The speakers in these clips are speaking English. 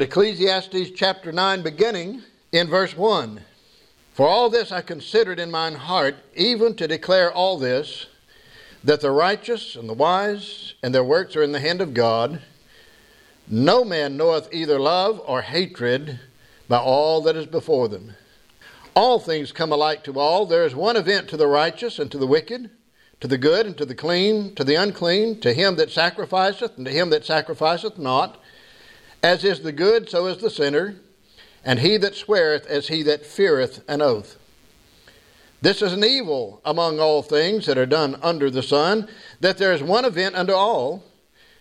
Ecclesiastes chapter 9, beginning in verse 1. For all this I considered in mine heart, even to declare all this, that the righteous and the wise and their works are in the hand of God. No man knoweth either love or hatred by all that is before them. All things come alike to all. There is one event to the righteous and to the wicked, to the good and to the clean, to the unclean, to him that sacrificeth and to him that sacrificeth not. As is the good, so is the sinner, and he that sweareth as he that feareth an oath. This is an evil among all things that are done under the sun, that there is one event unto all.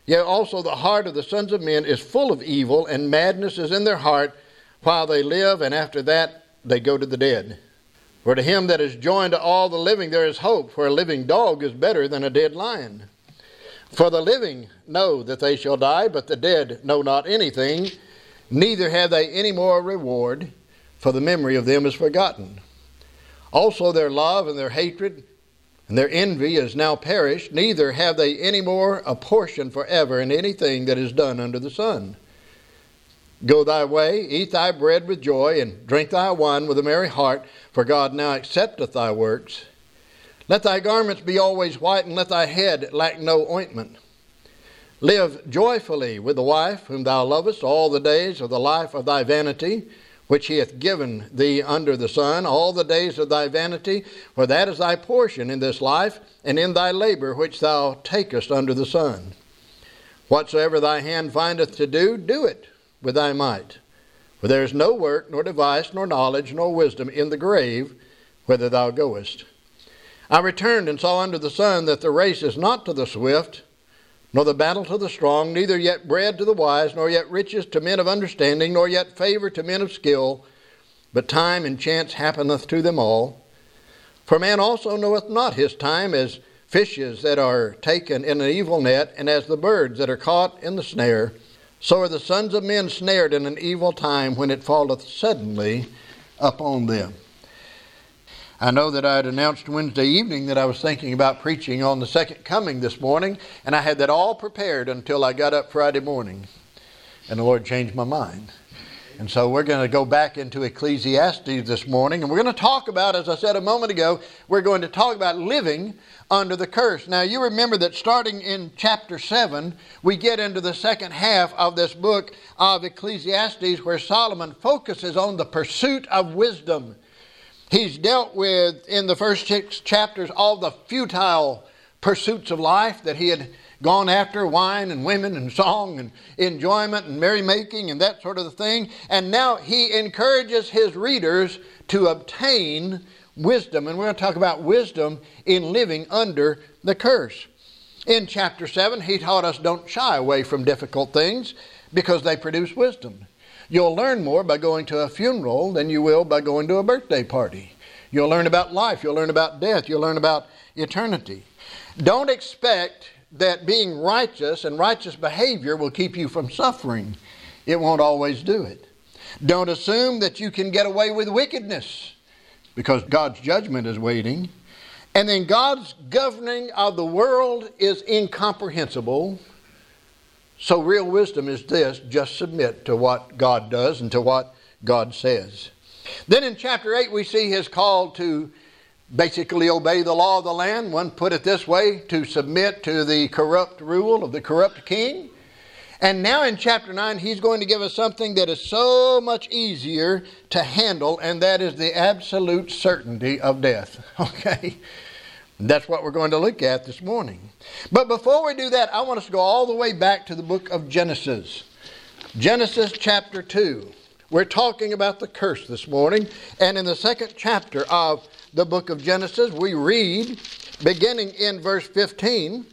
Yet also the heart of the sons of men is full of evil, and madness is in their heart while they live, and after that they go to the dead. For to him that is joined to all the living there is hope, for a living dog is better than a dead lion. For the living know that they shall die, but the dead know not anything, neither have they any more reward, for the memory of them is forgotten. Also their love and their hatred and their envy is now perished, neither have they any more a portion forever in anything that is done under the sun. Go thy way, eat thy bread with joy, and drink thy wine with a merry heart, for God now accepteth thy works. Let thy garments be always white, and let thy head lack no ointment. Live joyfully with the wife whom thou lovest all the days of the life of thy vanity, which he hath given thee under the sun, all the days of thy vanity, for that is thy portion in this life, and in thy labor which thou takest under the sun. Whatsoever thy hand findeth to do, do it with thy might. For there is no work, nor device, nor knowledge, nor wisdom in the grave, whither thou goest. I returned and saw under the sun that the race is not to the swift, nor the battle to the strong, neither yet bread to the wise, nor yet riches to men of understanding, nor yet favor to men of skill, but time and chance happeneth to them all. For man also knoweth not his time as fishes that are taken in an evil net, and as the birds that are caught in the snare. So are the sons of men snared in an evil time when it falleth suddenly upon them. I know that I had announced Wednesday evening that I was thinking about preaching on the second coming this morning, and I had that all prepared until I got up Friday morning. And the Lord changed my mind. And so we're going to go back into Ecclesiastes this morning, and we're going to talk about, as I said a moment ago, we're going to talk about living under the curse. Now, you remember that starting in chapter 7, we get into the second half of this book of Ecclesiastes where Solomon focuses on the pursuit of wisdom. He's dealt with, in the first six chapters, all the futile pursuits of life that he had gone after wine and women and song and enjoyment and merrymaking and that sort of thing. And now he encourages his readers to obtain wisdom. And we're going to talk about wisdom in living under the curse. In chapter 7, he taught us don't shy away from difficult things because they produce wisdom. You'll learn more by going to a funeral than you will by going to a birthday party. You'll learn about life, you'll learn about death, you'll learn about eternity. Don't expect that being righteous and righteous behavior will keep you from suffering. It won't always do it. Don't assume that you can get away with wickedness because God's judgment is waiting. And then God's governing of the world is incomprehensible so, real wisdom is this just submit to what God does and to what God says. Then in chapter 8, we see his call to basically obey the law of the land. One put it this way to submit to the corrupt rule of the corrupt king. And now in chapter 9, he's going to give us something that is so much easier to handle, and that is the absolute certainty of death. Okay? That's what we're going to look at this morning. But before we do that, I want us to go all the way back to the book of Genesis. Genesis chapter 2. We're talking about the curse this morning. And in the second chapter of the book of Genesis, we read, beginning in verse 15,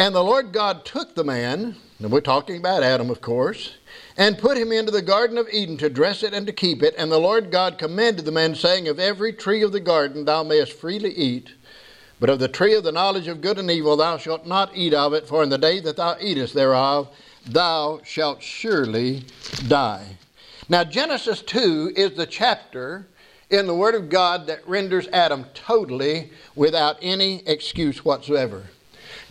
And the Lord God took the man, and we're talking about Adam, of course, and put him into the Garden of Eden to dress it and to keep it. And the Lord God commanded the man, saying, Of every tree of the garden thou mayest freely eat. But of the tree of the knowledge of good and evil thou shalt not eat of it, for in the day that thou eatest thereof thou shalt surely die. Now, Genesis 2 is the chapter in the Word of God that renders Adam totally without any excuse whatsoever.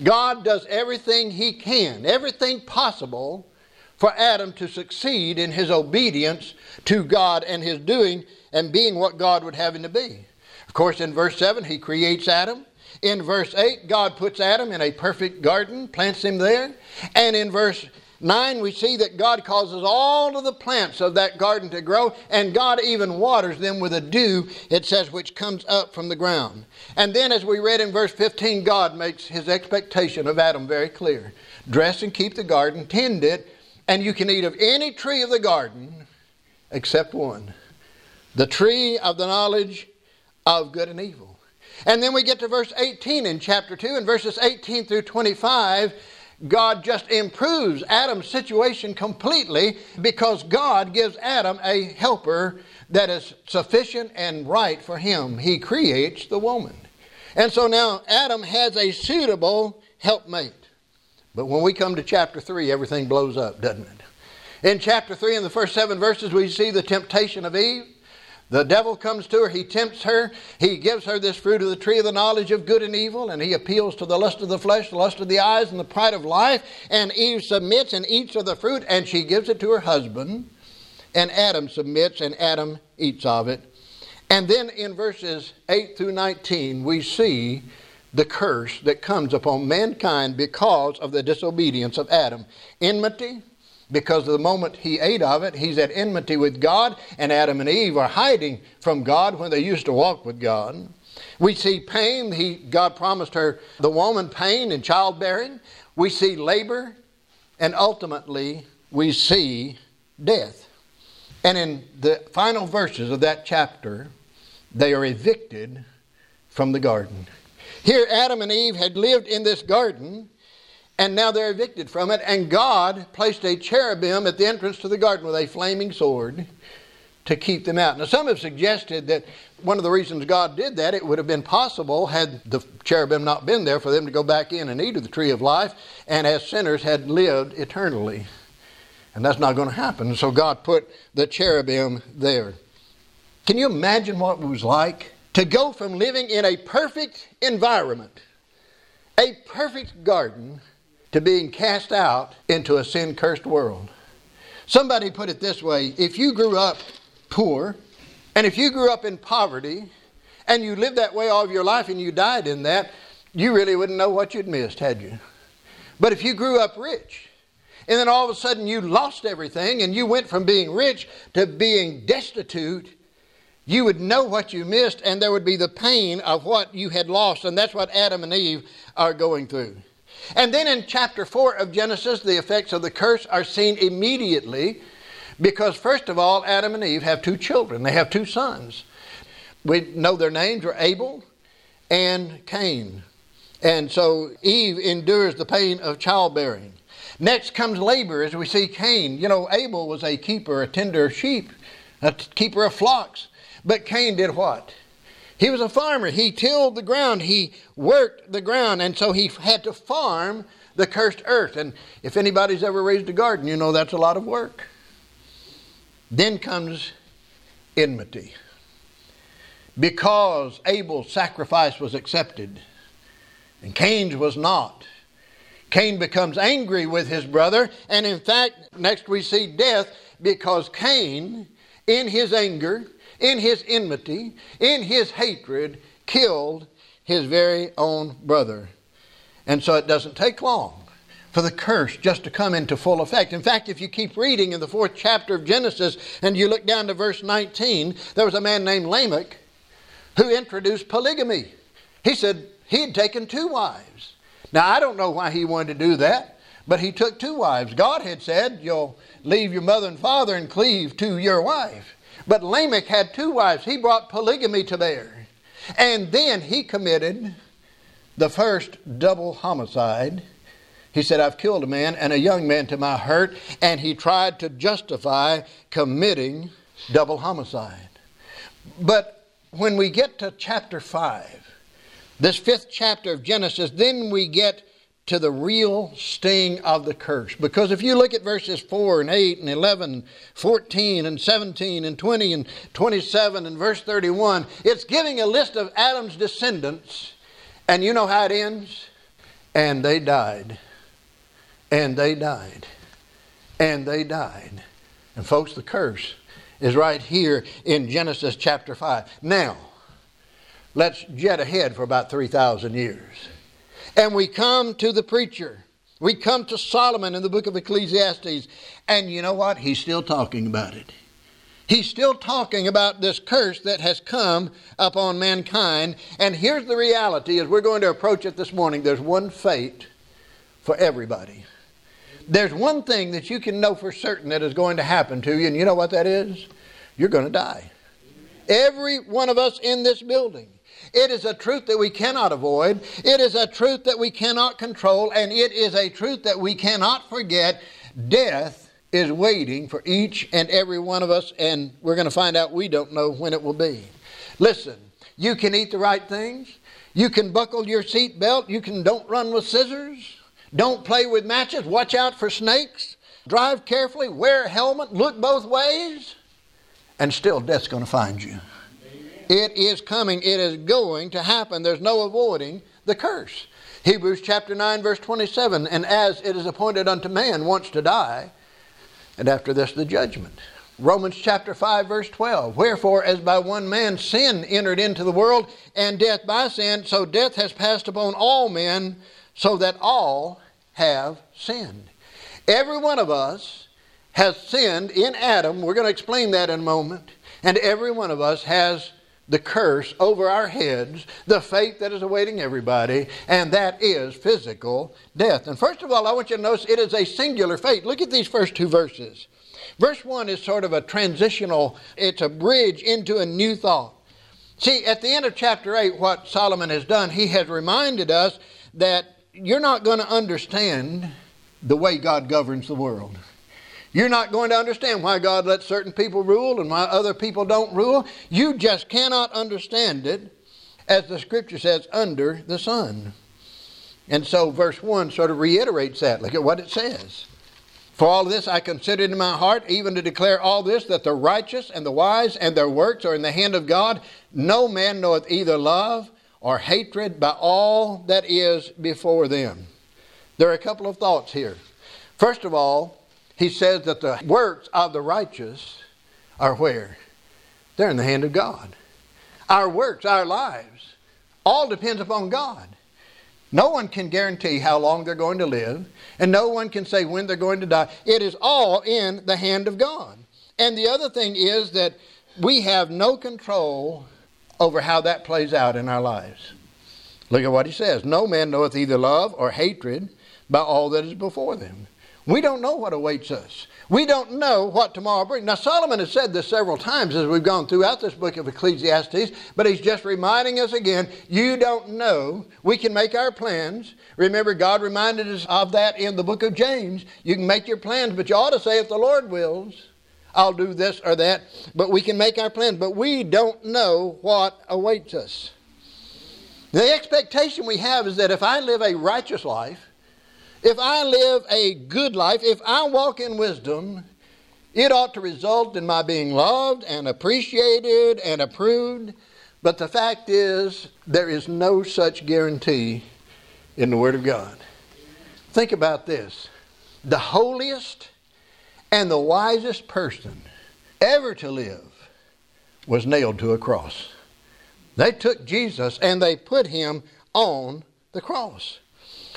God does everything He can, everything possible, for Adam to succeed in his obedience to God and his doing and being what God would have him to be. Of course, in verse 7, he creates Adam. In verse 8, God puts Adam in a perfect garden, plants him there. And in verse 9, we see that God causes all of the plants of that garden to grow, and God even waters them with a dew, it says, which comes up from the ground. And then, as we read in verse 15, God makes his expectation of Adam very clear dress and keep the garden, tend it, and you can eat of any tree of the garden except one the tree of the knowledge of good and evil. And then we get to verse 18 in chapter 2, and verses 18 through 25 God just improves Adam's situation completely because God gives Adam a helper that is sufficient and right for him. He creates the woman. And so now Adam has a suitable helpmate. But when we come to chapter 3, everything blows up, doesn't it? In chapter 3, in the first seven verses, we see the temptation of Eve. The devil comes to her, he tempts her, he gives her this fruit of the tree of the knowledge of good and evil, and he appeals to the lust of the flesh, the lust of the eyes, and the pride of life. And Eve submits and eats of the fruit, and she gives it to her husband. And Adam submits, and Adam eats of it. And then in verses 8 through 19, we see the curse that comes upon mankind because of the disobedience of Adam enmity, because of the moment he ate of it, he's at enmity with God, and Adam and Eve are hiding from God when they used to walk with God. We see pain. He, God promised her, the woman, pain in childbearing. We see labor, and ultimately, we see death. And in the final verses of that chapter, they are evicted from the garden. Here, Adam and Eve had lived in this garden and now they're evicted from it. And God placed a cherubim at the entrance to the garden with a flaming sword to keep them out. Now, some have suggested that one of the reasons God did that, it would have been possible, had the cherubim not been there, for them to go back in and eat of the tree of life, and as sinners had lived eternally. And that's not going to happen. So God put the cherubim there. Can you imagine what it was like to go from living in a perfect environment, a perfect garden, to being cast out into a sin cursed world. Somebody put it this way if you grew up poor, and if you grew up in poverty, and you lived that way all of your life and you died in that, you really wouldn't know what you'd missed, had you? But if you grew up rich, and then all of a sudden you lost everything and you went from being rich to being destitute, you would know what you missed and there would be the pain of what you had lost. And that's what Adam and Eve are going through. And then in chapter 4 of Genesis, the effects of the curse are seen immediately because, first of all, Adam and Eve have two children. They have two sons. We know their names are Abel and Cain. And so Eve endures the pain of childbearing. Next comes labor as we see Cain. You know, Abel was a keeper, a tender of sheep, a keeper of flocks. But Cain did what? He was a farmer. He tilled the ground. He worked the ground. And so he had to farm the cursed earth. And if anybody's ever raised a garden, you know that's a lot of work. Then comes enmity. Because Abel's sacrifice was accepted and Cain's was not, Cain becomes angry with his brother. And in fact, next we see death because Cain, in his anger, in his enmity, in his hatred, killed his very own brother. And so it doesn't take long for the curse just to come into full effect. In fact, if you keep reading in the fourth chapter of Genesis and you look down to verse 19, there was a man named Lamech who introduced polygamy. He said he had taken two wives. Now, I don't know why he wanted to do that, but he took two wives. God had said, You'll leave your mother and father and cleave to your wife. But Lamech had two wives. He brought polygamy to bear. And then he committed the first double homicide. He said, I've killed a man and a young man to my hurt. And he tried to justify committing double homicide. But when we get to chapter 5, this fifth chapter of Genesis, then we get to the real sting of the curse. Because if you look at verses 4 and 8 and 11, 14 and 17 and 20 and 27 and verse 31, it's giving a list of Adam's descendants. And you know how it ends? And they died. And they died. and they died. And folks, the curse is right here in Genesis chapter 5. Now, let's jet ahead for about 3,000 years. And we come to the preacher. We come to Solomon in the book of Ecclesiastes. And you know what? He's still talking about it. He's still talking about this curse that has come upon mankind. And here's the reality as we're going to approach it this morning there's one fate for everybody. There's one thing that you can know for certain that is going to happen to you, and you know what that is? You're going to die. Every one of us in this building. It is a truth that we cannot avoid. It is a truth that we cannot control, and it is a truth that we cannot forget. Death is waiting for each and every one of us, and we're going to find out we don't know when it will be. Listen, you can eat the right things. You can buckle your seat belt. You can don't run with scissors. Don't play with matches. Watch out for snakes. Drive carefully. Wear a helmet. Look both ways. And still, death's going to find you. It is coming. It is going to happen. There's no avoiding the curse. Hebrews chapter 9, verse 27 And as it is appointed unto man once to die, and after this the judgment. Romans chapter 5, verse 12. Wherefore, as by one man sin entered into the world, and death by sin, so death has passed upon all men, so that all have sinned. Every one of us has sinned in Adam. We're going to explain that in a moment. And every one of us has the curse over our heads, the fate that is awaiting everybody, and that is physical death. And first of all, I want you to notice it is a singular fate. Look at these first two verses. Verse 1 is sort of a transitional, it's a bridge into a new thought. See, at the end of chapter 8, what Solomon has done, he has reminded us that you're not going to understand the way God governs the world. You're not going to understand why God lets certain people rule and why other people don't rule. You just cannot understand it, as the scripture says, under the sun. And so verse 1 sort of reiterates that. Look at what it says. For all this I considered in my heart, even to declare all this, that the righteous and the wise and their works are in the hand of God. No man knoweth either love or hatred by all that is before them. There are a couple of thoughts here. First of all, he says that the works of the righteous are where? They're in the hand of God. Our works, our lives, all depends upon God. No one can guarantee how long they're going to live, and no one can say when they're going to die. It is all in the hand of God. And the other thing is that we have no control over how that plays out in our lives. Look at what he says No man knoweth either love or hatred by all that is before them. We don't know what awaits us. We don't know what tomorrow brings. Now, Solomon has said this several times as we've gone throughout this book of Ecclesiastes, but he's just reminding us again you don't know. We can make our plans. Remember, God reminded us of that in the book of James. You can make your plans, but you ought to say, if the Lord wills, I'll do this or that. But we can make our plans, but we don't know what awaits us. The expectation we have is that if I live a righteous life, if I live a good life, if I walk in wisdom, it ought to result in my being loved and appreciated and approved. But the fact is, there is no such guarantee in the Word of God. Think about this the holiest and the wisest person ever to live was nailed to a cross. They took Jesus and they put him on the cross.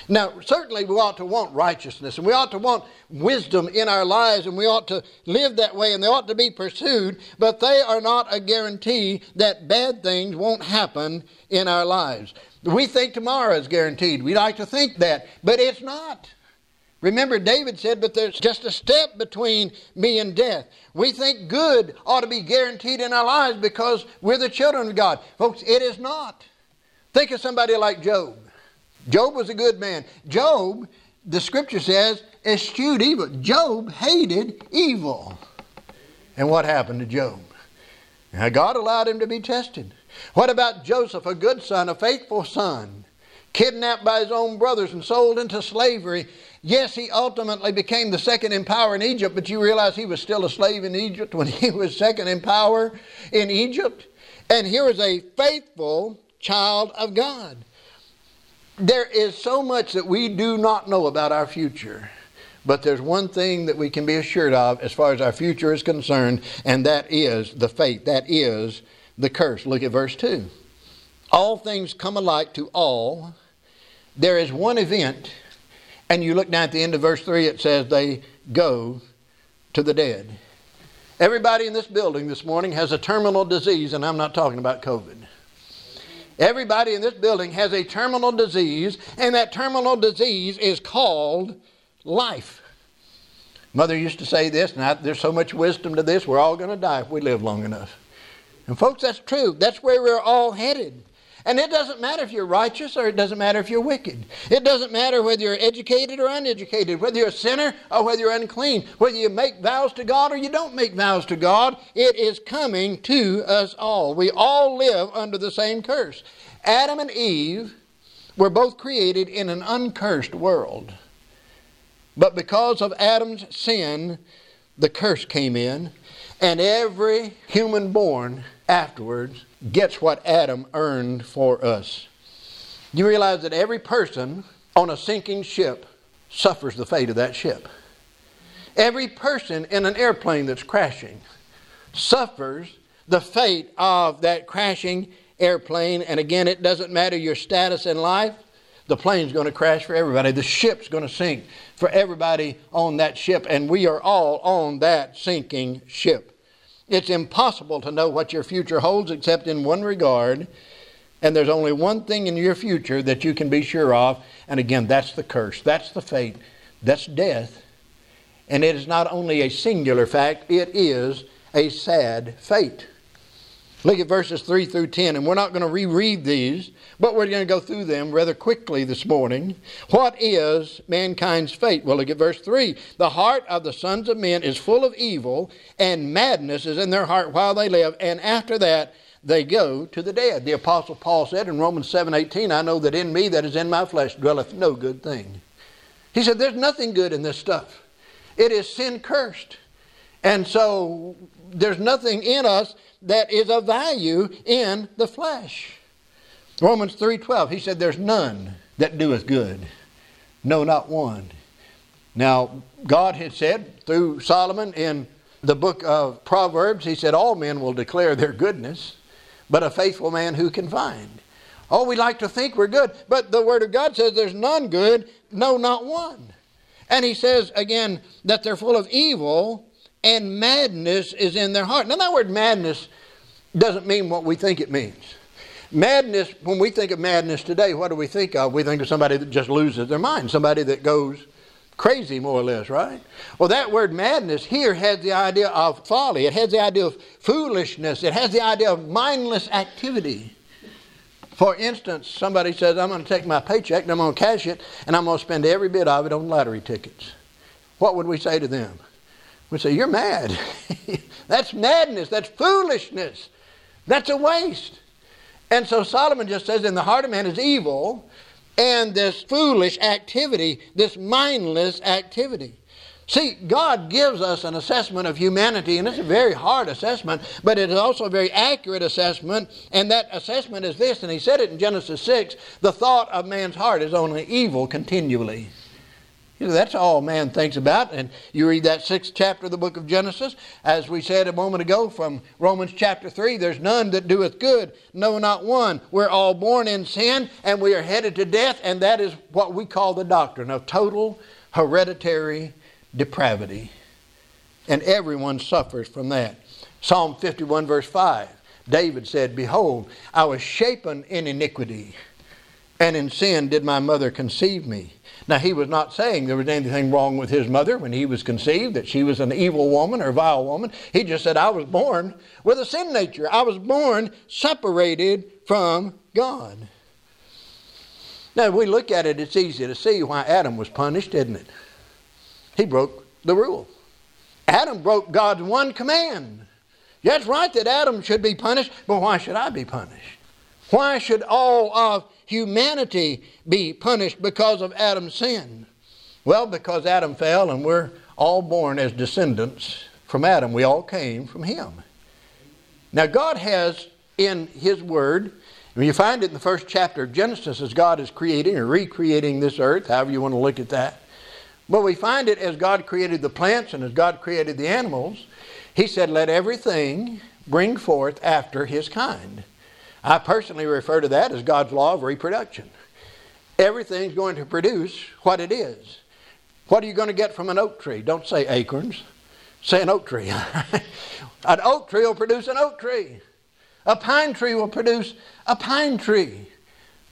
Now, certainly we ought to want righteousness and we ought to want wisdom in our lives and we ought to live that way and they ought to be pursued, but they are not a guarantee that bad things won't happen in our lives. We think tomorrow is guaranteed. We like to think that, but it's not. Remember, David said, But there's just a step between me and death. We think good ought to be guaranteed in our lives because we're the children of God. Folks, it is not. Think of somebody like Job. Job was a good man. Job, the scripture says, eschewed evil. Job hated evil. And what happened to Job? Now, God allowed him to be tested. What about Joseph, a good son, a faithful son, kidnapped by his own brothers and sold into slavery? Yes, he ultimately became the second in power in Egypt, but you realize he was still a slave in Egypt when he was second in power in Egypt? And here is a faithful child of God there is so much that we do not know about our future. But there's one thing that we can be assured of as far as our future is concerned, and that is the fate. That is the curse. Look at verse 2. All things come alike to all. There is one event, and you look down at the end of verse 3, it says they go to the dead. Everybody in this building this morning has a terminal disease, and I'm not talking about COVID. Everybody in this building has a terminal disease, and that terminal disease is called life. Mother used to say this, and I, there's so much wisdom to this, we're all going to die if we live long enough. And, folks, that's true. That's where we're all headed. And it doesn't matter if you're righteous or it doesn't matter if you're wicked. It doesn't matter whether you're educated or uneducated, whether you're a sinner or whether you're unclean, whether you make vows to God or you don't make vows to God. It is coming to us all. We all live under the same curse. Adam and Eve were both created in an uncursed world. But because of Adam's sin, the curse came in, and every human born afterwards gets what Adam earned for us. You realize that every person on a sinking ship suffers the fate of that ship. Every person in an airplane that's crashing suffers the fate of that crashing airplane. And again, it doesn't matter your status in life, the plane's going to crash for everybody, the ship's going to sink for everybody on that ship, and we are all on that sinking ship. It's impossible to know what your future holds except in one regard. And there's only one thing in your future that you can be sure of. And again, that's the curse. That's the fate. That's death. And it is not only a singular fact, it is a sad fate. Look at verses 3 through 10, and we're not going to reread these, but we're going to go through them rather quickly this morning. What is mankind's fate? Well, look at verse 3. The heart of the sons of men is full of evil, and madness is in their heart while they live, and after that they go to the dead. The Apostle Paul said in Romans 7 18, I know that in me, that is in my flesh, dwelleth no good thing. He said, There's nothing good in this stuff. It is sin cursed. And so there's nothing in us that is of value in the flesh. Romans 3:12 he said there's none that doeth good no not one. Now God had said through Solomon in the book of Proverbs he said all men will declare their goodness but a faithful man who can find. Oh we like to think we're good but the word of God says there's none good no not one. And he says again that they're full of evil and madness is in their heart. Now, that word madness doesn't mean what we think it means. Madness, when we think of madness today, what do we think of? We think of somebody that just loses their mind, somebody that goes crazy, more or less, right? Well, that word madness here has the idea of folly, it has the idea of foolishness, it has the idea of mindless activity. For instance, somebody says, I'm going to take my paycheck and I'm going to cash it and I'm going to spend every bit of it on lottery tickets. What would we say to them? We say, You're mad. that's madness. That's foolishness. That's a waste. And so Solomon just says, In the heart of man is evil, and this foolish activity, this mindless activity. See, God gives us an assessment of humanity, and it's a very hard assessment, but it is also a very accurate assessment. And that assessment is this, and He said it in Genesis 6 the thought of man's heart is only evil continually. You know, that's all man thinks about. And you read that sixth chapter of the book of Genesis, as we said a moment ago from Romans chapter 3 there's none that doeth good, no, not one. We're all born in sin and we are headed to death, and that is what we call the doctrine of total hereditary depravity. And everyone suffers from that. Psalm 51, verse 5 David said, Behold, I was shapen in iniquity, and in sin did my mother conceive me. Now, he was not saying there was anything wrong with his mother when he was conceived, that she was an evil woman or vile woman. He just said, I was born with a sin nature. I was born separated from God. Now, if we look at it, it's easy to see why Adam was punished, isn't it? He broke the rule. Adam broke God's one command. It's right that Adam should be punished, but why should I be punished? Why should all of humanity be punished because of Adam's sin? Well, because Adam fell and we're all born as descendants from Adam. We all came from him. Now, God has in His Word, and you find it in the first chapter of Genesis as God is creating or recreating this earth, however you want to look at that. But we find it as God created the plants and as God created the animals. He said, Let everything bring forth after his kind. I personally refer to that as God's law of reproduction. Everything's going to produce what it is. What are you going to get from an oak tree? Don't say acorns. Say an oak tree. an oak tree will produce an oak tree. A pine tree will produce a pine tree.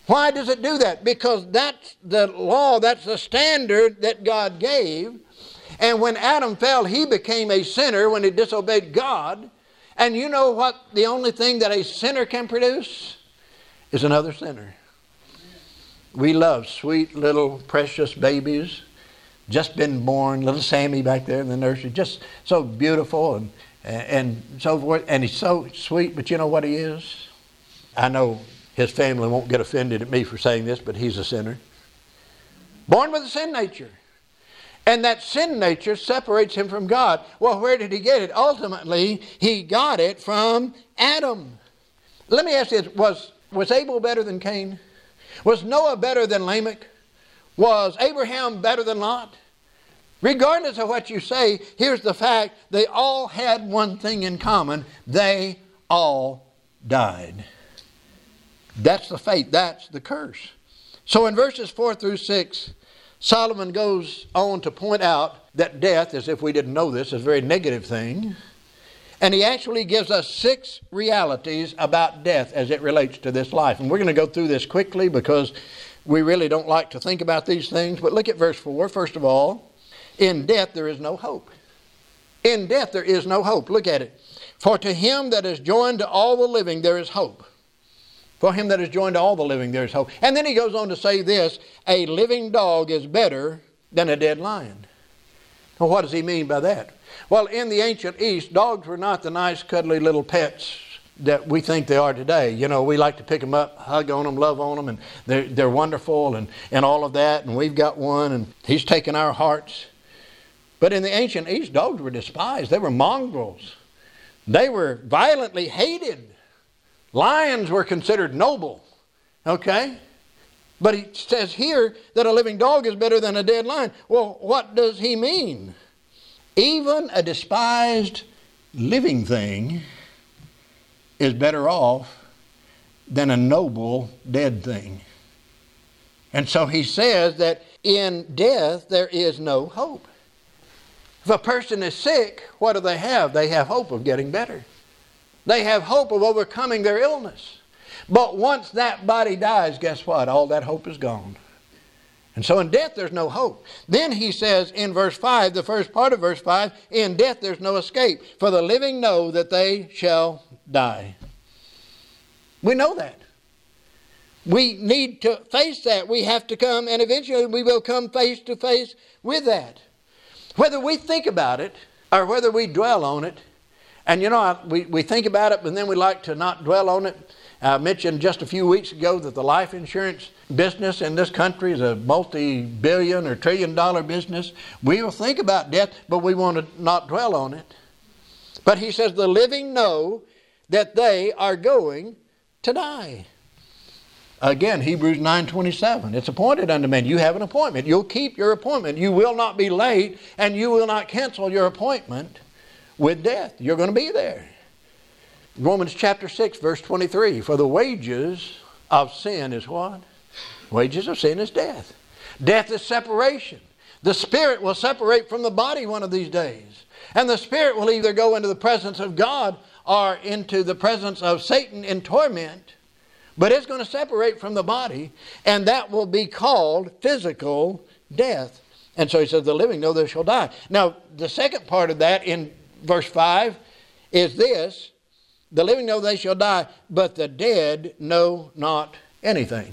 Why does it do that? Because that's the law, that's the standard that God gave. And when Adam fell, he became a sinner when he disobeyed God. And you know what the only thing that a sinner can produce is another sinner. We love sweet little precious babies, just been born, little Sammy back there in the nursery, just so beautiful and, and so forth. And he's so sweet, but you know what he is? I know his family won't get offended at me for saying this, but he's a sinner. Born with a sin nature. And that sin nature separates him from God. Well, where did he get it? Ultimately, he got it from Adam. Let me ask you this was, was Abel better than Cain? Was Noah better than Lamech? Was Abraham better than Lot? Regardless of what you say, here's the fact they all had one thing in common they all died. That's the fate, that's the curse. So in verses 4 through 6, Solomon goes on to point out that death, as if we didn't know this, is a very negative thing. And he actually gives us six realities about death as it relates to this life. And we're going to go through this quickly because we really don't like to think about these things. But look at verse 4. First of all, in death there is no hope. In death there is no hope. Look at it. For to him that is joined to all the living there is hope. For him that is joined to all the living, there is hope. And then he goes on to say this a living dog is better than a dead lion. Well, what does he mean by that? Well, in the ancient East, dogs were not the nice, cuddly little pets that we think they are today. You know, we like to pick them up, hug on them, love on them, and they're, they're wonderful and, and all of that. And we've got one, and he's taken our hearts. But in the ancient East, dogs were despised. They were mongrels. They were violently hated. Lions were considered noble. Okay? But he says here that a living dog is better than a dead lion. Well, what does he mean? Even a despised living thing is better off than a noble dead thing. And so he says that in death there is no hope. If a person is sick, what do they have? They have hope of getting better. They have hope of overcoming their illness. But once that body dies, guess what? All that hope is gone. And so in death, there's no hope. Then he says in verse 5, the first part of verse 5, in death, there's no escape. For the living know that they shall die. We know that. We need to face that. We have to come, and eventually we will come face to face with that. Whether we think about it or whether we dwell on it, and you know, we, we think about it, but then we like to not dwell on it. I mentioned just a few weeks ago that the life insurance business in this country is a multi billion or trillion dollar business. We will think about death, but we want to not dwell on it. But he says, The living know that they are going to die. Again, Hebrews 9:27. It's appointed unto men. You have an appointment. You'll keep your appointment. You will not be late, and you will not cancel your appointment with death. You're going to be there. Romans chapter 6, verse 23 For the wages of sin is what? Wages of sin is death. Death is separation. The spirit will separate from the body one of these days. And the spirit will either go into the presence of God or into the presence of Satan in torment. But it's going to separate from the body, and that will be called physical death. And so he says, The living know they shall die. Now, the second part of that in verse 5 is this the living know they shall die, but the dead know not anything.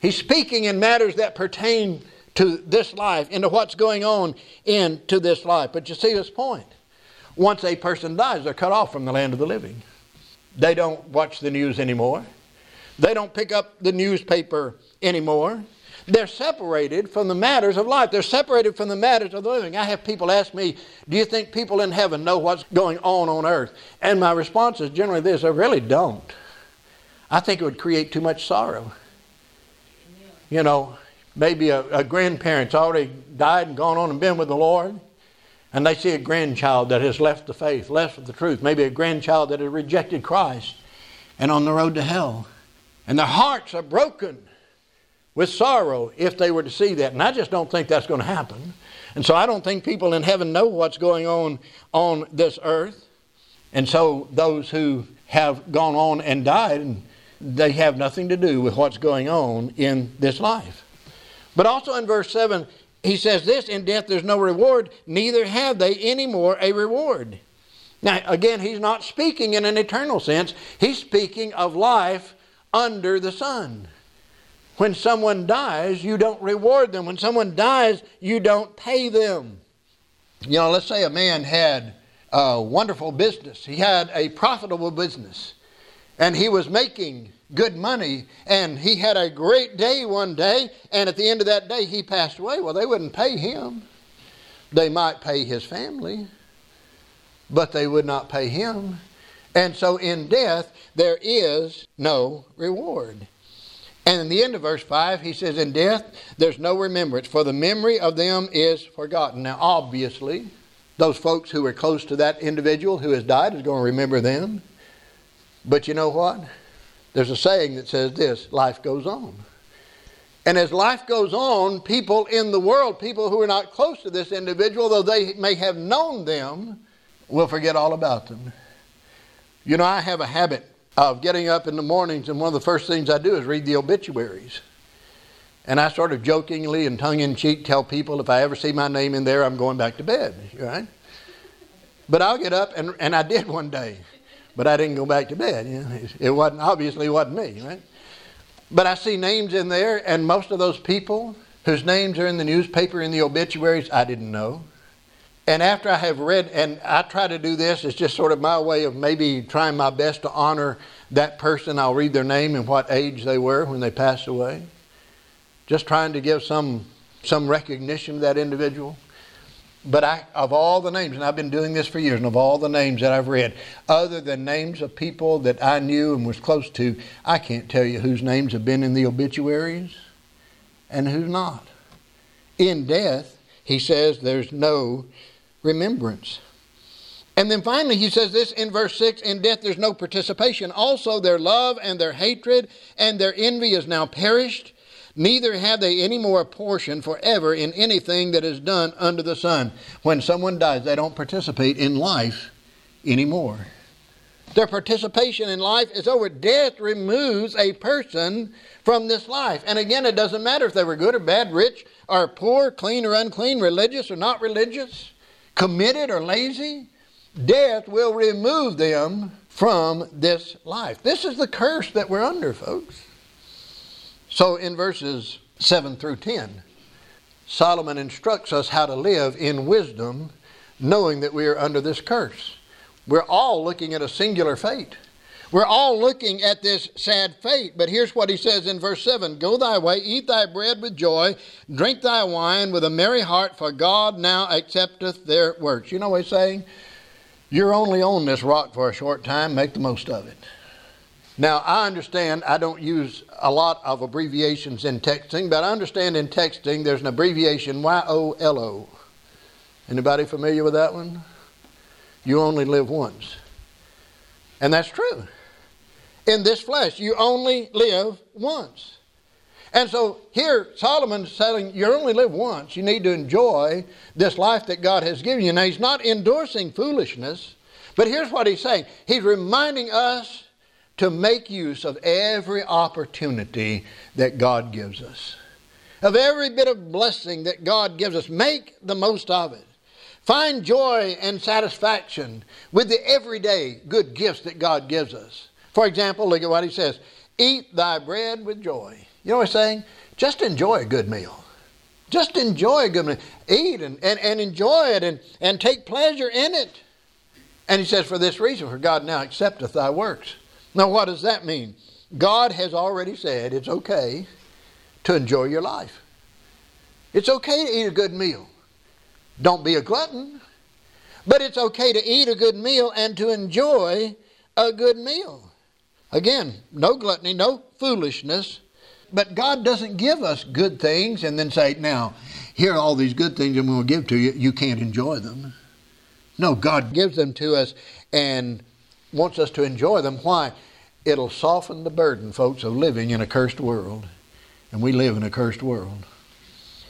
He's speaking in matters that pertain to this life, into what's going on into this life. But you see this point. Once a person dies, they're cut off from the land of the living. They don't watch the news anymore. They don't pick up the newspaper anymore. They're separated from the matters of life. They're separated from the matters of the living. I have people ask me, Do you think people in heaven know what's going on on earth? And my response is generally this I really don't. I think it would create too much sorrow. You know, maybe a, a grandparent's already died and gone on and been with the Lord, and they see a grandchild that has left the faith, left the truth, maybe a grandchild that has rejected Christ and on the road to hell. And their hearts are broken with sorrow if they were to see that. And I just don't think that's going to happen. And so I don't think people in heaven know what's going on on this earth. And so those who have gone on and died, they have nothing to do with what's going on in this life. But also in verse 7, he says this in death there's no reward, neither have they any more a reward. Now, again, he's not speaking in an eternal sense, he's speaking of life under the sun. When someone dies, you don't reward them. When someone dies, you don't pay them. You know, let's say a man had a wonderful business, he had a profitable business, and he was making good money, and he had a great day one day, and at the end of that day, he passed away. Well, they wouldn't pay him. They might pay his family, but they would not pay him. And so in death, there is no reward. And in the end of verse 5, he says, In death, there's no remembrance, for the memory of them is forgotten. Now, obviously, those folks who are close to that individual who has died is going to remember them. But you know what? There's a saying that says this life goes on. And as life goes on, people in the world, people who are not close to this individual, though they may have known them, will forget all about them. You know, I have a habit of getting up in the mornings, and one of the first things I do is read the obituaries. And I sort of jokingly and tongue in cheek tell people if I ever see my name in there, I'm going back to bed, right? But I'll get up, and, and I did one day, but I didn't go back to bed. You know? It wasn't, obviously, wasn't me, right? But I see names in there, and most of those people whose names are in the newspaper in the obituaries, I didn't know. And after I have read, and I try to do this, it's just sort of my way of maybe trying my best to honor that person. I'll read their name and what age they were when they passed away. Just trying to give some, some recognition to that individual. But I, of all the names, and I've been doing this for years, and of all the names that I've read, other than names of people that I knew and was close to, I can't tell you whose names have been in the obituaries and who's not. In death, he says there's no remembrance. And then finally, he says this in verse 6 In death there's no participation. Also, their love and their hatred and their envy is now perished. Neither have they any more portion forever in anything that is done under the sun. When someone dies, they don't participate in life anymore. Their participation in life is over. Death removes a person from this life. And again, it doesn't matter if they were good or bad, rich or poor, clean or unclean, religious or not religious committed or lazy, death will remove them from this life. This is the curse that we're under, folks. So in verses 7 through 10, Solomon instructs us how to live in wisdom, knowing that we are under this curse. We're all looking at a singular fate. We're all looking at this sad fate, but here's what he says in verse 7 Go thy way, eat thy bread with joy, drink thy wine with a merry heart, for God now accepteth their works. You know what he's saying? You're only on this rock for a short time, make the most of it. Now, I understand I don't use a lot of abbreviations in texting, but I understand in texting there's an abbreviation Y O L O. Anybody familiar with that one? You only live once. And that's true in this flesh. You only live once. And so here Solomon's saying you only live once. You need to enjoy this life that God has given you. Now he's not endorsing foolishness, but here's what he's saying. He's reminding us to make use of every opportunity that God gives us. Of every bit of blessing that God gives us. Make the most of it. Find joy and satisfaction with the everyday good gifts that God gives us. For example, look at what he says Eat thy bread with joy. You know what he's saying? Just enjoy a good meal. Just enjoy a good meal. Eat and, and, and enjoy it and, and take pleasure in it. And he says, For this reason, for God now accepteth thy works. Now, what does that mean? God has already said it's okay to enjoy your life. It's okay to eat a good meal. Don't be a glutton, but it's okay to eat a good meal and to enjoy a good meal. Again, no gluttony, no foolishness, but God doesn't give us good things and then say, now, here are all these good things I'm going to give to you. You can't enjoy them. No, God gives them to us and wants us to enjoy them. Why? It'll soften the burden, folks, of living in a cursed world. And we live in a cursed world.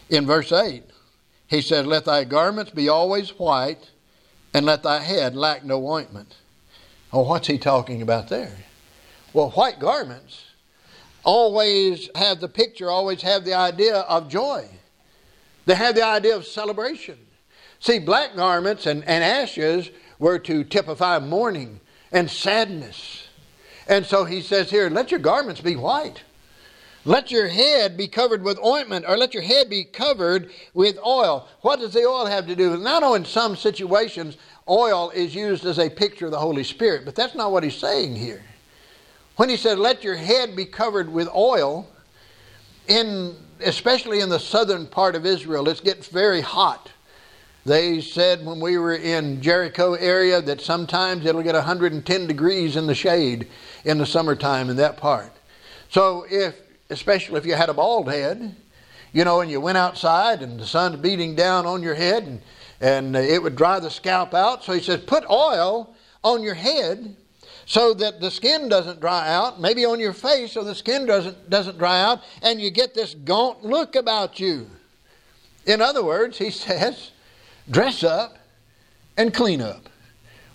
In verse 8, he says, Let thy garments be always white, and let thy head lack no ointment. Oh, what's he talking about there? Well, white garments always have the picture, always have the idea of joy. They have the idea of celebration. See, black garments and, and ashes were to typify mourning and sadness. And so he says here, let your garments be white. Let your head be covered with ointment, or let your head be covered with oil. What does the oil have to do with? Now, in some situations, oil is used as a picture of the Holy Spirit, but that's not what he's saying here. When he said, let your head be covered with oil, in, especially in the southern part of Israel, it gets very hot. They said when we were in Jericho area that sometimes it'll get 110 degrees in the shade in the summertime in that part. So if especially if you had a bald head, you know, and you went outside and the sun's beating down on your head and, and it would dry the scalp out. So he says, put oil on your head so that the skin doesn't dry out, maybe on your face so the skin doesn't, doesn't dry out, and you get this gaunt look about you. In other words, he says, dress up and clean up.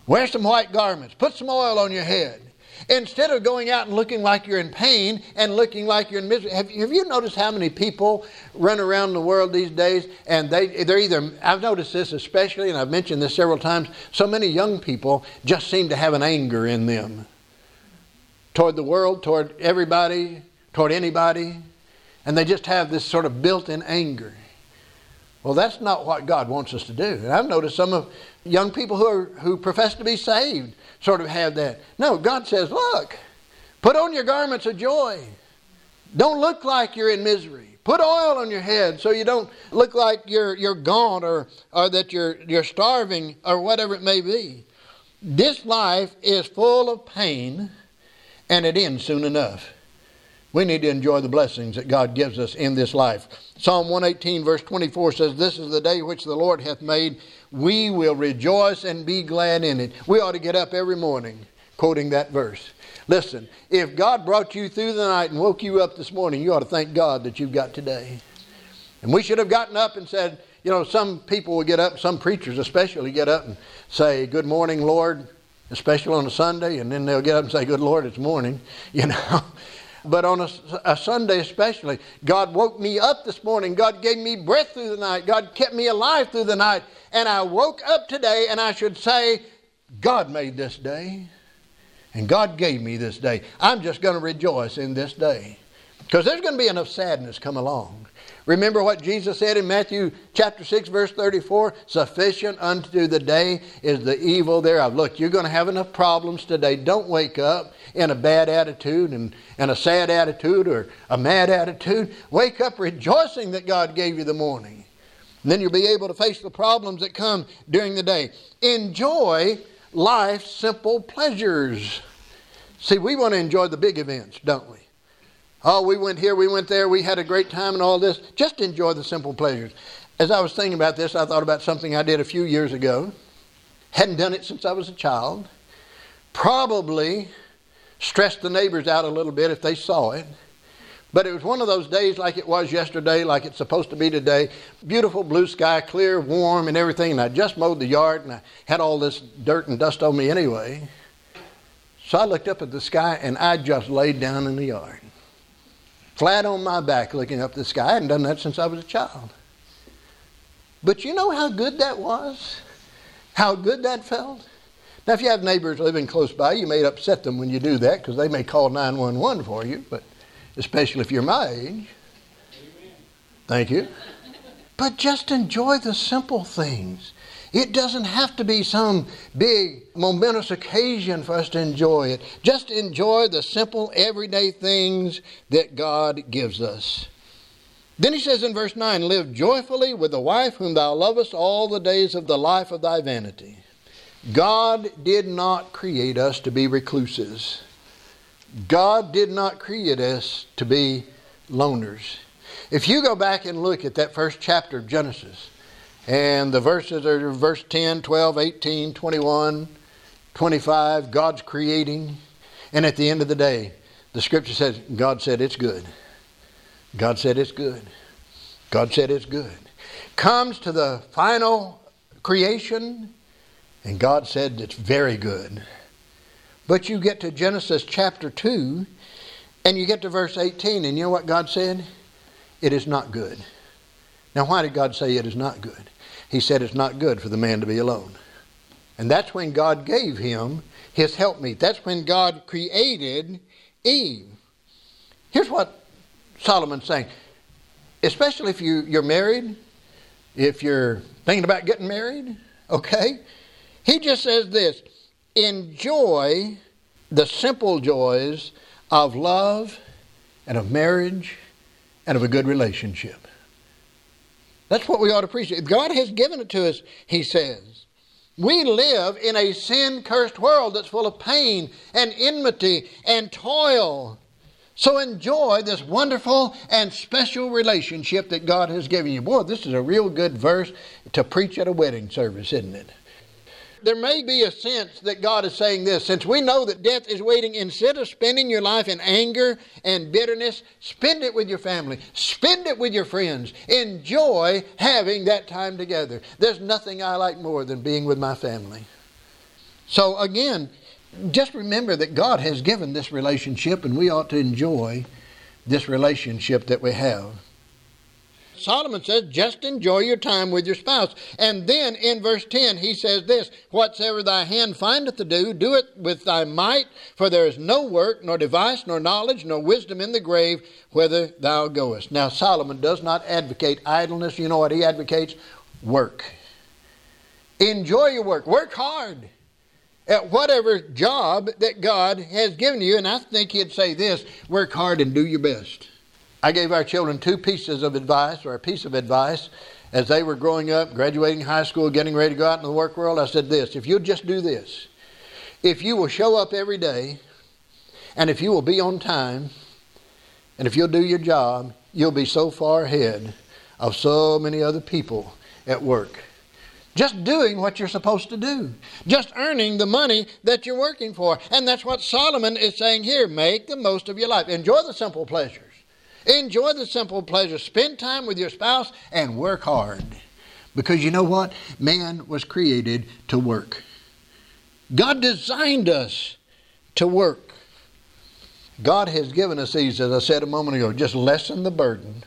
Wear some white garments, put some oil on your head. Instead of going out and looking like you're in pain and looking like you're in misery, have, have you noticed how many people run around the world these days and they, they're either, I've noticed this especially, and I've mentioned this several times, so many young people just seem to have an anger in them toward the world, toward everybody, toward anybody, and they just have this sort of built in anger. Well, that's not what God wants us to do. And I've noticed some of young people who, are, who profess to be saved sort of have that. No, God says, look, put on your garments of joy. Don't look like you're in misery. Put oil on your head so you don't look like you're, you're gaunt or, or that you're, you're starving or whatever it may be. This life is full of pain and it ends soon enough. We need to enjoy the blessings that God gives us in this life. Psalm 118, verse 24 says, This is the day which the Lord hath made. We will rejoice and be glad in it. We ought to get up every morning quoting that verse. Listen, if God brought you through the night and woke you up this morning, you ought to thank God that you've got today. And we should have gotten up and said, you know, some people will get up, some preachers especially get up and say, Good morning, Lord, especially on a Sunday, and then they'll get up and say, Good Lord, it's morning, you know. But on a, a, Sunday especially, God woke me up this morning. God gave me breath through the night. God kept me alive through the night. And I woke up today and I should say, God made this day. And God gave me this day. I'm just going to rejoice in this day. Because there's going to be enough sadness come along. Remember what Jesus said in Matthew chapter 6, verse 34? Sufficient unto the day is the evil thereof. Look, you're going to have enough problems today. Don't wake up in a bad attitude and, and a sad attitude or a mad attitude. Wake up rejoicing that God gave you the morning. And then you'll be able to face the problems that come during the day. Enjoy life's simple pleasures. See, we want to enjoy the big events, don't we? Oh, we went here, we went there, we had a great time and all this. Just enjoy the simple pleasures. As I was thinking about this, I thought about something I did a few years ago. Hadn't done it since I was a child. Probably stressed the neighbors out a little bit if they saw it. But it was one of those days like it was yesterday, like it's supposed to be today. Beautiful blue sky, clear, warm, and everything. And I just mowed the yard and I had all this dirt and dust on me anyway. So I looked up at the sky and I just laid down in the yard flat on my back looking up at the sky. I hadn't done that since I was a child. But you know how good that was? How good that felt? Now, if you have neighbors living close by, you may upset them when you do that because they may call 911 for you, but especially if you're my age. Thank you. But just enjoy the simple things. It doesn't have to be some big, momentous occasion for us to enjoy it. Just enjoy the simple, everyday things that God gives us. Then he says in verse 9, Live joyfully with the wife whom thou lovest all the days of the life of thy vanity. God did not create us to be recluses. God did not create us to be loners. If you go back and look at that first chapter of Genesis, and the verses are verse 10, 12, 18, 21, 25, God's creating. And at the end of the day, the scripture says, God said it's good. God said it's good. God said it's good. Comes to the final creation, and God said it's very good. But you get to Genesis chapter 2, and you get to verse 18, and you know what God said? It is not good. Now, why did God say it is not good? He said it's not good for the man to be alone. And that's when God gave him his helpmeet. That's when God created Eve. Here's what Solomon's saying. Especially if you, you're married, if you're thinking about getting married, okay? He just says this enjoy the simple joys of love and of marriage and of a good relationship. That's what we ought to appreciate. God has given it to us, he says. We live in a sin cursed world that's full of pain and enmity and toil. So enjoy this wonderful and special relationship that God has given you. Boy, this is a real good verse to preach at a wedding service, isn't it? There may be a sense that God is saying this since we know that death is waiting, instead of spending your life in anger and bitterness, spend it with your family, spend it with your friends. Enjoy having that time together. There's nothing I like more than being with my family. So, again, just remember that God has given this relationship, and we ought to enjoy this relationship that we have. Solomon says, just enjoy your time with your spouse. And then in verse 10, he says this Whatsoever thy hand findeth to do, do it with thy might, for there is no work, nor device, nor knowledge, nor wisdom in the grave, whither thou goest. Now, Solomon does not advocate idleness. You know what he advocates? Work. Enjoy your work, work hard at whatever job that God has given you. And I think he'd say this work hard and do your best. I gave our children two pieces of advice, or a piece of advice, as they were growing up, graduating high school, getting ready to go out in the work world. I said this if you'll just do this, if you will show up every day, and if you will be on time, and if you'll do your job, you'll be so far ahead of so many other people at work. Just doing what you're supposed to do. Just earning the money that you're working for. And that's what Solomon is saying here. Make the most of your life. Enjoy the simple pleasures. Enjoy the simple pleasures. Spend time with your spouse and work hard. Because you know what? Man was created to work. God designed us to work. God has given us these, as I said a moment ago, just lessen the burden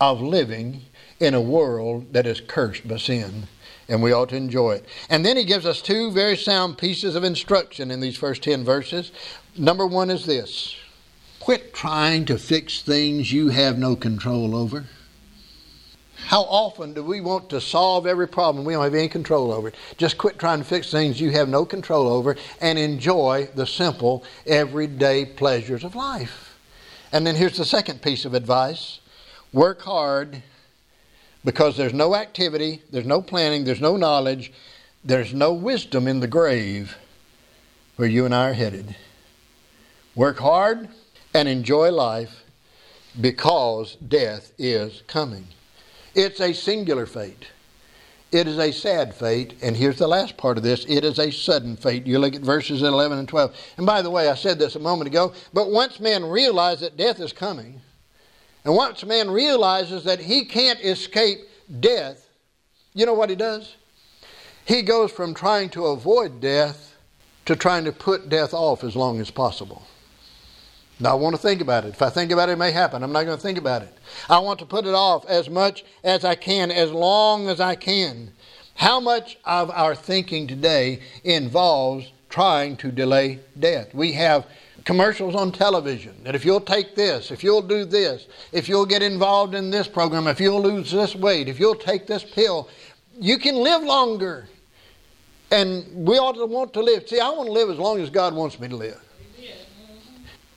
of living in a world that is cursed by sin. And we ought to enjoy it. And then he gives us two very sound pieces of instruction in these first 10 verses. Number one is this Quit trying to fix things you have no control over. How often do we want to solve every problem we don't have any control over it? Just quit trying to fix things you have no control over and enjoy the simple, everyday pleasures of life. And then here's the second piece of advice work hard because there's no activity, there's no planning, there's no knowledge, there's no wisdom in the grave where you and I are headed. Work hard and enjoy life because death is coming. It's a singular fate. It is a sad fate, and here's the last part of this it is a sudden fate. You look at verses 11 and 12. And by the way, I said this a moment ago, but once man realizes that death is coming, and once man realizes that he can't escape death, you know what he does? He goes from trying to avoid death to trying to put death off as long as possible. I want to think about it. If I think about it, it may happen. I'm not going to think about it. I want to put it off as much as I can, as long as I can. How much of our thinking today involves trying to delay death? We have commercials on television that if you'll take this, if you'll do this, if you'll get involved in this program, if you'll lose this weight, if you'll take this pill, you can live longer. And we ought to want to live. See, I want to live as long as God wants me to live.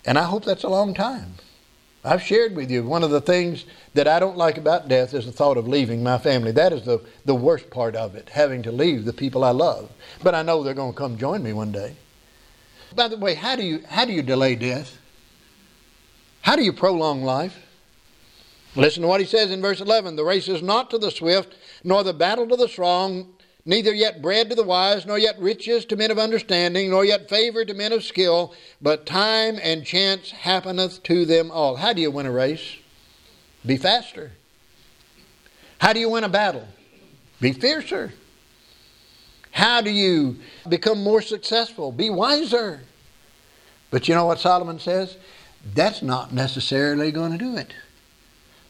And I hope that's a long time. I've shared with you one of the things that I don't like about death is the thought of leaving my family. That is the, the worst part of it, having to leave the people I love. But I know they're going to come join me one day. By the way, how do you, how do you delay death? How do you prolong life? Listen to what he says in verse 11 The race is not to the swift, nor the battle to the strong, neither yet bread to the wise, nor yet riches to men of understanding, nor yet favor to men of skill, but time and chance happeneth to them all. How do you win a race? Be faster. How do you win a battle? Be fiercer. How do you become more successful? Be wiser. But you know what Solomon says? That's not necessarily going to do it.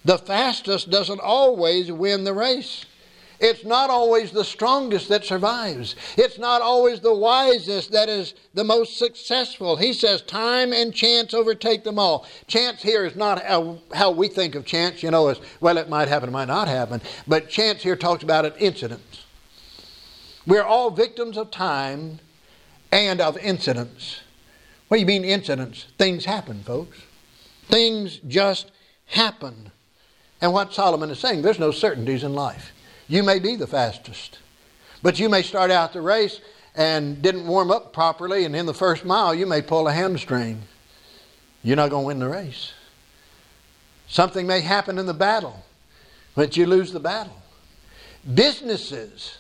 The fastest doesn't always win the race. It's not always the strongest that survives. It's not always the wisest that is the most successful. He says time and chance overtake them all. Chance here is not how, we think of chance, you know, as well, it might happen, it might not happen. But chance here talks about an incident. We're all victims of time and of incidents. What do you mean, incidents? Things happen, folks. Things just happen. And what Solomon is saying, there's no certainties in life. You may be the fastest, but you may start out the race and didn't warm up properly, and in the first mile, you may pull a hamstring. You're not going to win the race. Something may happen in the battle, but you lose the battle. Businesses,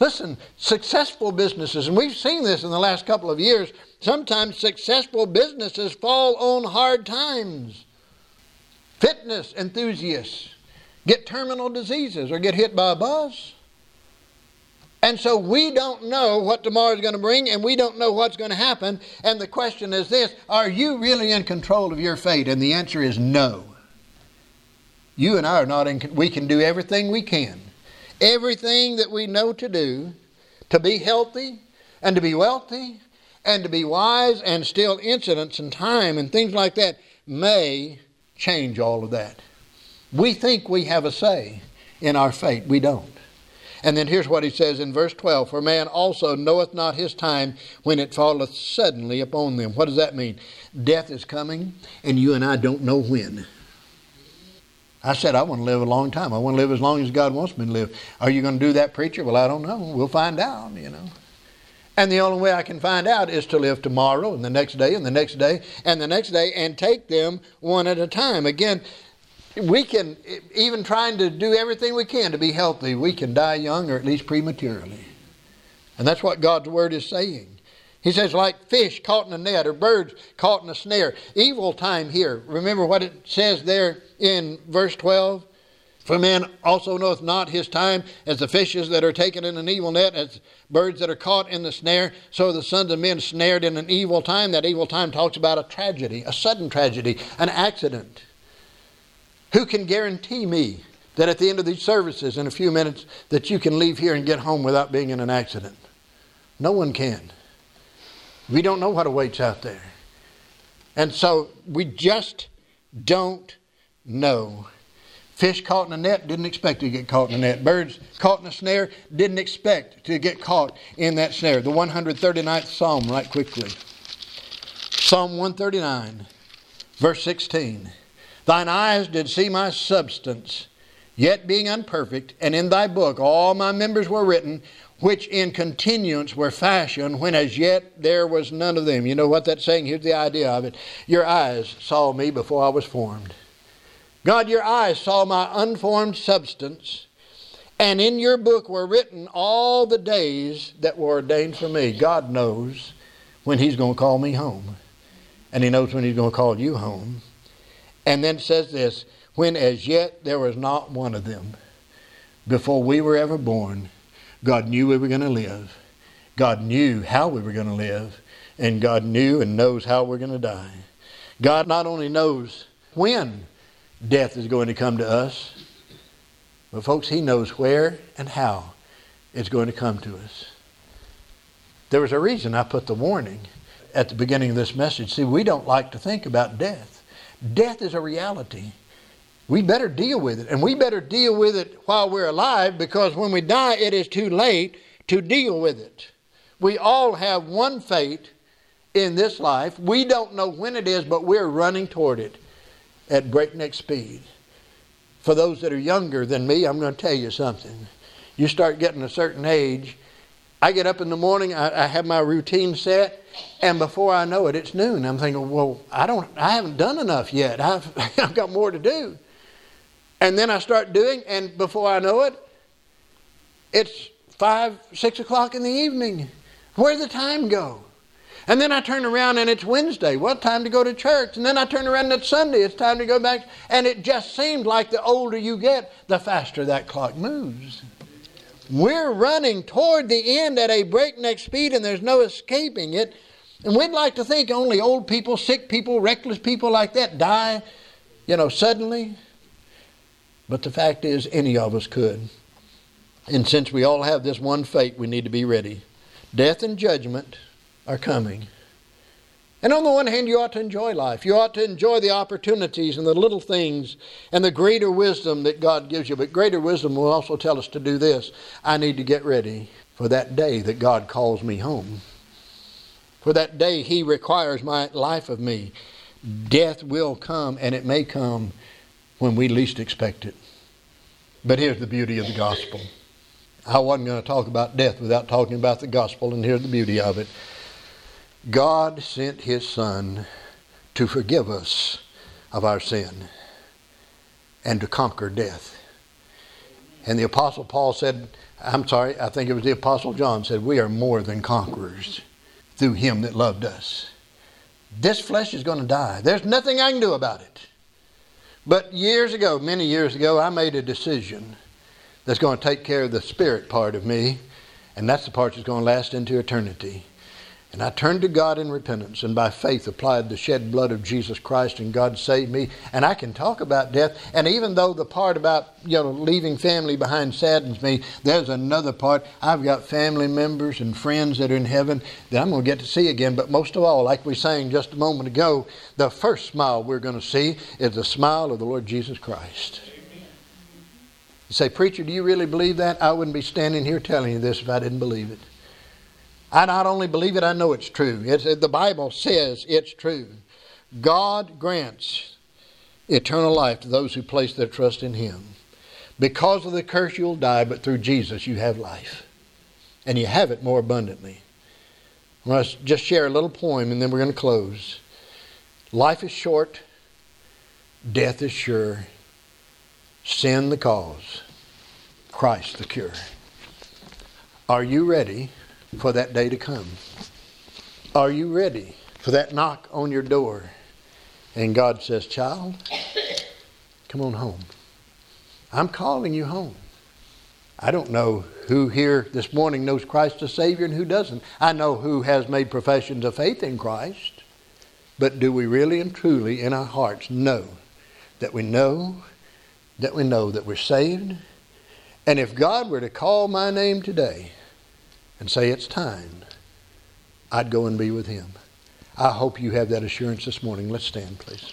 listen, successful businesses, and we've seen this in the last couple of years, sometimes successful businesses fall on hard times. Fitness enthusiasts get terminal diseases or get hit by a bus. And so we don't know what tomorrow is going to bring, and we don't know what's going to happen. And the question is this Are you really in control of your fate? And the answer is no. You and I are not in, we can do everything we can. Everything that we know to do to be healthy and to be wealthy and to be wise and still incidents and time and things like that may change all of that. We think we have a say in our fate. We don't. And then here's what he says in verse 12 For man also knoweth not his time when it falleth suddenly upon them. What does that mean? Death is coming, and you and I don't know when. I said, I want to live a long time. I want to live as long as God wants me to live. Are you going to do that, preacher? Well, I don't know. We'll find out, you know. And the only way I can find out is to live tomorrow and the next day and the next day and the next day and take them one at a time. Again, we can, even trying to do everything we can to be healthy, we can die young or at least prematurely. And that's what God's Word is saying. He says, like fish caught in a net or birds caught in a snare. Evil time here. Remember what it says there in verse 12? For man also knoweth not his time, as the fishes that are taken in an evil net, as birds that are caught in the snare, so the sons of men snared in an evil time. That evil time talks about a tragedy, a sudden tragedy, an accident. Who can guarantee me that at the end of these services in a few minutes that you can leave here and get home without being in an accident? No one can. We don't know what awaits out there. And so we just don't know. Fish caught in a net didn't expect to get caught in a net. Birds caught in a snare didn't expect to get caught in that snare. The 139th Psalm, right quickly. Psalm 139, verse 16. Thine eyes did see my substance, yet being unperfect, and in thy book all my members were written, which in continuance were fashioned, when as yet there was none of them. You know what that's saying? Here's the idea of it. Your eyes saw me before I was formed. God, your eyes saw my unformed substance, and in your book were written all the days that were ordained for me. God knows when He's going to call me home, and He knows when He's going to call you home. And then says this when as yet there was not one of them. Before we were ever born, God knew we were going to live. God knew how we were going to live. And God knew and knows how we're going to die. God not only knows when death is going to come to us, but folks, He knows where and how it's going to come to us. There was a reason I put the warning at the beginning of this message. See, we don't like to think about death. Death is a reality. We better deal with it. And we better deal with it while we're alive because when we die, it is too late to deal with it. We all have one fate in this life. We don't know when it is, but we're running toward it at breakneck speed. For those that are younger than me, I'm going to tell you something. You start getting a certain age, I get up in the morning, I, I, have my routine set, and before I know it, it's noon. I'm thinking, well, I don't, I haven't done enough yet. I've, I've got more to do. And then I start doing, and before I know it, it's five, six o'clock in the evening. Where'd the time go? And then I turn around and it's Wednesday. What time to go to church? And then I turn around and it's Sunday. It's time to go back. And it just seems like the older you get, the faster that clock moves. We're running toward the end at a breakneck speed and there's no escaping it. And we'd like to think only old people, sick people, reckless people like that die, you know, suddenly. But the fact is, any of us could. And since we all have this one fate, we need to be ready. Death and judgment are coming. And on the one hand, you ought to enjoy life. You ought to enjoy the opportunities and the little things and the greater wisdom that God gives you. But greater wisdom will also tell us to do this I need to get ready for that day that God calls me home. For that day He requires my life of me. Death will come, and it may come when we least expect it. But here's the beauty of the gospel. I wasn't going to talk about death without talking about the gospel, and here's the beauty of it. God sent His Son to forgive us of our sin and to conquer death. And the Apostle Paul said, I'm sorry, I think it was the Apostle John said, We are more than conquerors through Him that loved us. This flesh is going to die. There's nothing I can do about it. But years ago, many years ago, I made a decision that's going to take care of the spirit part of me, and that's the part that's going to last into eternity. And I turned to God in repentance and by faith applied the shed blood of Jesus Christ and God saved me. And I can talk about death. And even though the part about, you know, leaving family behind saddens me, there's another part. I've got family members and friends that are in heaven that I'm going to get to see again. But most of all, like we sang just a moment ago, the first smile we're going to see is the smile of the Lord Jesus Christ. You say, Preacher, do you really believe that? I wouldn't be standing here telling you this if I didn't believe it. I not only believe it, I know it's true. It's, the Bible says it's true. God grants eternal life to those who place their trust in Him. Because of the curse, you'll die, but through Jesus, you have life. And you have it more abundantly. I want to just share a little poem and then we're going to close. Life is short, death is sure, sin the cause, Christ the cure. Are you ready? For that day to come? Are you ready for that knock on your door? And God says, Child, come on home. I'm calling you home. I don't know who here this morning knows Christ as Savior and who doesn't. I know who has made professions of faith in Christ. But do we really and truly in our hearts know that we know that we know that we're saved? And if God were to call my name today, and say, It's time, I'd go and be with Him. I hope you have that assurance this morning. Let's stand, please.